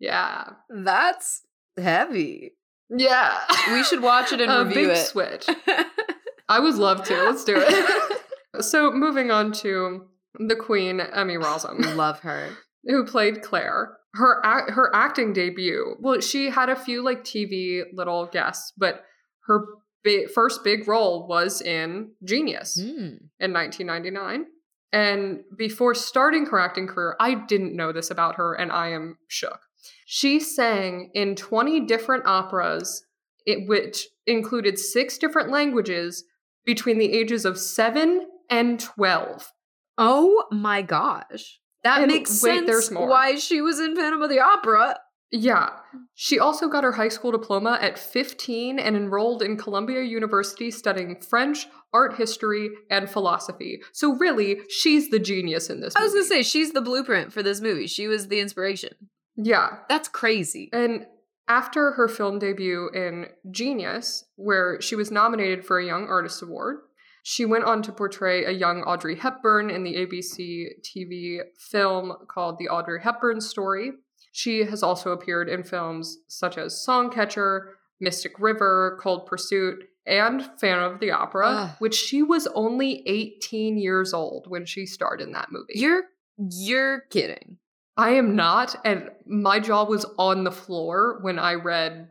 Yeah. That's heavy. Yeah. We should watch it and a review big it. switch. I would love to. Let's do it. so, moving on to the Queen, Emmy Rossum. love her. who played Claire. Her her acting debut. Well, she had a few like TV little guests, but her bi- first big role was in Genius Hmm. in 1999. And before starting her acting career, I didn't know this about her, and I am shook. She sang in 20 different operas, it, which included six different languages between the ages of 7 and 12. Oh my gosh. That And makes wait, sense there's more. why she was in Phantom of the Opera. Yeah. She also got her high school diploma at 15 and enrolled in Columbia University studying French, art history, and philosophy. So, really, she's the genius in this I was gonna say she's the blueprint for this movie. She was the inspiration. Yeah. That's crazy. And after her film debut in Genius, where she was nominated for a Young Artist Award, she went on to portray a young Audrey Hepburn in the ABC TV film called The Audrey Hepburn Story. She has also appeared in films such as Songcatcher, Mystic River, Cold Pursuit, and Phantom of the Opera, Ugh. which she was only 18 years old when she starred in that movie. You're you're kidding. I am not, and my jaw was on the floor when I read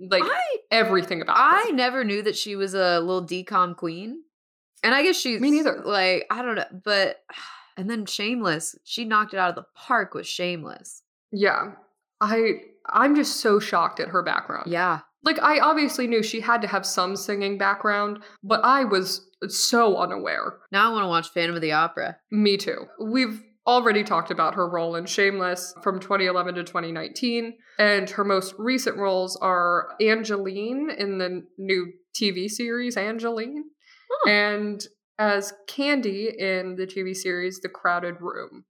like I everything about I her. never knew that she was a little decom queen. And I guess she's Me neither. Like, I don't know, but and then Shameless, she knocked it out of the park with Shameless. Yeah, I I'm just so shocked at her background. Yeah. Like I obviously knew she had to have some singing background, but I was so unaware. Now I want to watch Phantom of the Opera. Me too. We've already talked about her role in Shameless from 2011 to 2019, and her most recent roles are Angelyne in the new TV series Angelyne, Huh. and as Candy in the TV series The Crowded Room.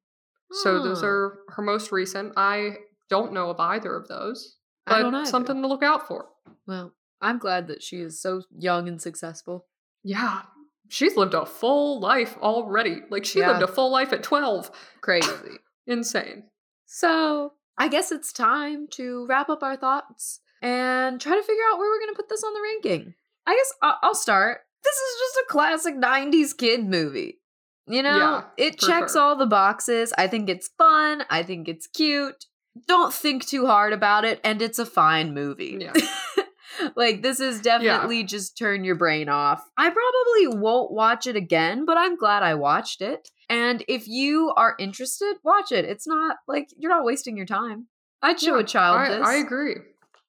So those hmm. are her most recent. I don't know of either of those, I but something to look out for. Well, I'm glad that she is so young and successful. Yeah. She's lived a full life already. Like she Yeah. lived a full life at 12. Crazy. Insane. so I guess it's time to wrap up our thoughts and try to figure out where we're going to put this on the ranking. I guess I'll start. This is just a classic 90s kid movie. You know, Yeah, it checks sure. all the boxes. I think it's fun. I think it's cute. Don't think too hard about it, and it's a fine movie. Yeah. like, this is definitely just turn your brain off. I probably won't watch it again, but I'm glad I watched it. And if you are interested, watch it. It's not like you're not wasting your time. I'd show Yeah, a child I, this. I agree.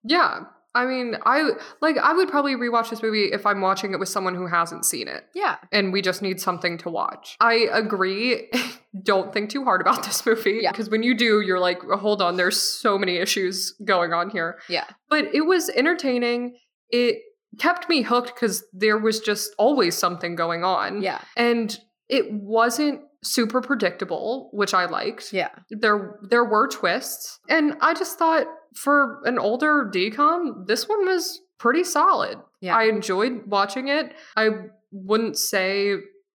Yeah. I mean, I like I would probably rewatch this movie if I'm watching it with someone who hasn't seen it Yeah. and we just need something to watch. I agree. Don't think too hard about this movie Yeah. because when you do, you're like, hold on, there's so many issues going on here. Yeah. But it was entertaining. It kept me hooked because there was just always something going on. Yeah. And it wasn't super predictable, which I liked Yeah. there there were twists and i just thought for an older decom this one was pretty solid Yeah. i enjoyed watching it i wouldn't say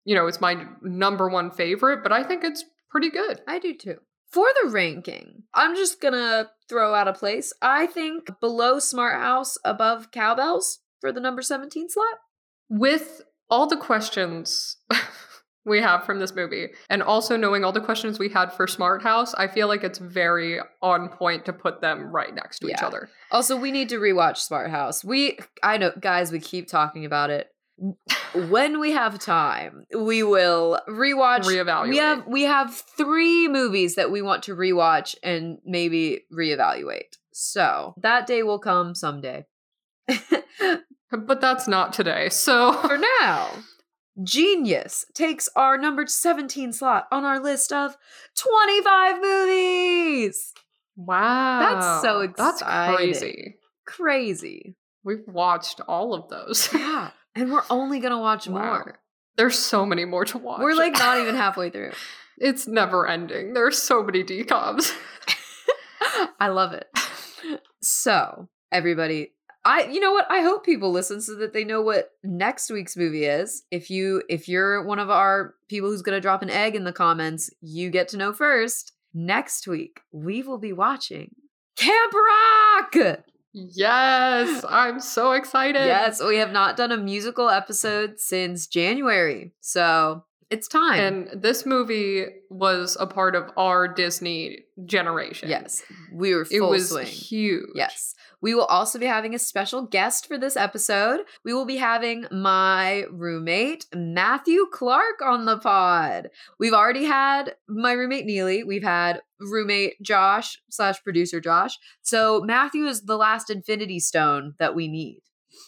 you know it's my number one favorite but i think it's pretty good I do too. For the ranking, I'm just gonna throw out a place. I think below Smart House, above Cow Belles for the number 17 slot. with all the questions we have from this movie and also knowing all the questions we had for smart house i feel like it's very on point to put them right next to each other Also, we need to rewatch Smart House. We, I know, guys, we keep talking about it. when we have time, we will rewatch. Reevaluate. We have we have three movies that we want to rewatch and maybe reevaluate. So that day will come someday. but that's not today so For now, Genius takes our number 17 slot on our list of 25 movies. Wow. That's so That's exciting. crazy. Crazy. We've watched all of those. Yeah. And we're only going to watch Wow. more. There's so many more to watch. We're like not even halfway through. it's never ending. There's so many decoms. I love it. So, everybody, I you know what? I hope people listen so that they know what next week's movie is. If you if you're one of our people who's going to drop an egg in the comments, you get to know first. Next week, we will be watching Camp Rock. yes, I'm so excited. Yes, we have not done a musical episode since January. So, it's time. And this movie was a part of our Disney generation. yes, we were It was swing. huge. Yes. We will also be having a special guest for this episode. We will be having my roommate, Matthew Clark, on the pod. We've already had my roommate, Neely. We've had roommate Josh slash producer Josh. So Matthew is the last infinity stone that we need.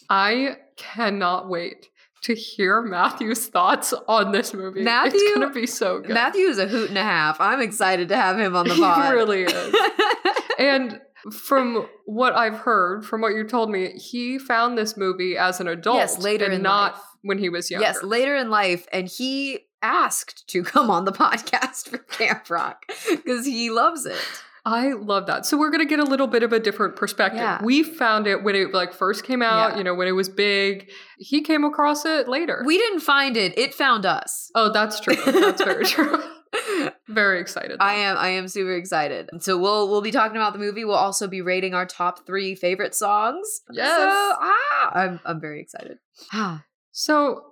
I cannot wait to hear Matthew's thoughts on this movie. Matthew- it's gonna be so good. Matthew is a hoot and a half. I'm excited to have him on the pod. he really is. and from what I've heard, from what you told me, he found this movie as an adult. Yes, later and in not life. when he was younger. Yes, later in life, and he asked to come on the podcast for Camp Rock because he loves it. I love that. So we're gonna get a little bit of a different perspective. Yeah. We found it when it like first came out, Yeah. you know, when it was big. He came across it later. We didn't find it; it found us. oh, that's true. That's very true. Very excited. I am I am super excited. So we'll we'll be talking about the movie. We'll also be rating our top three favorite songs. Yes. So, ah, I'm I'm very excited. So,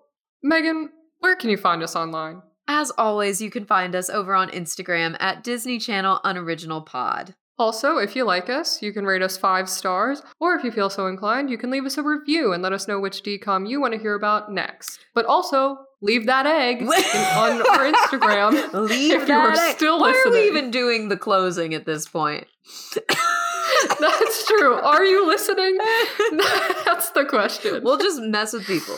Megan, where can you find us online? As always, you can find us over on Instagram at Disney Channel Unoriginal Pod. Also, if you like us, you can rate us five stars, or if you feel so inclined, you can leave us a review and let us know which decom you want to hear about next. But also, leave that egg on our Instagram. Leave If you that are egg. still Why are we even doing the closing at this point? That's true. Are you listening? That's the question. we'll just mess with people.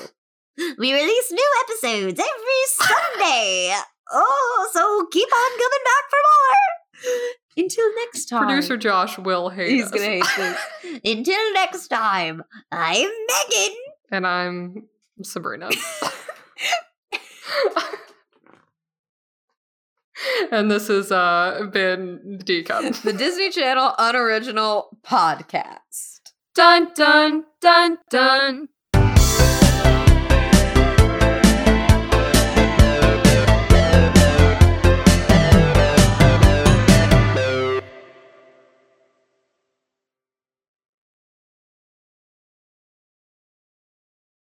We release new episodes every Sunday. Oh, so keep on coming back for more. Until next time. Producer Josh will hate He's us. gonna hate this. Until next time, I'm Megan. And I'm Sabrina. and this has uh, been Decom. the Disney Channel Unoriginal Podcast. Dun dun dun dun.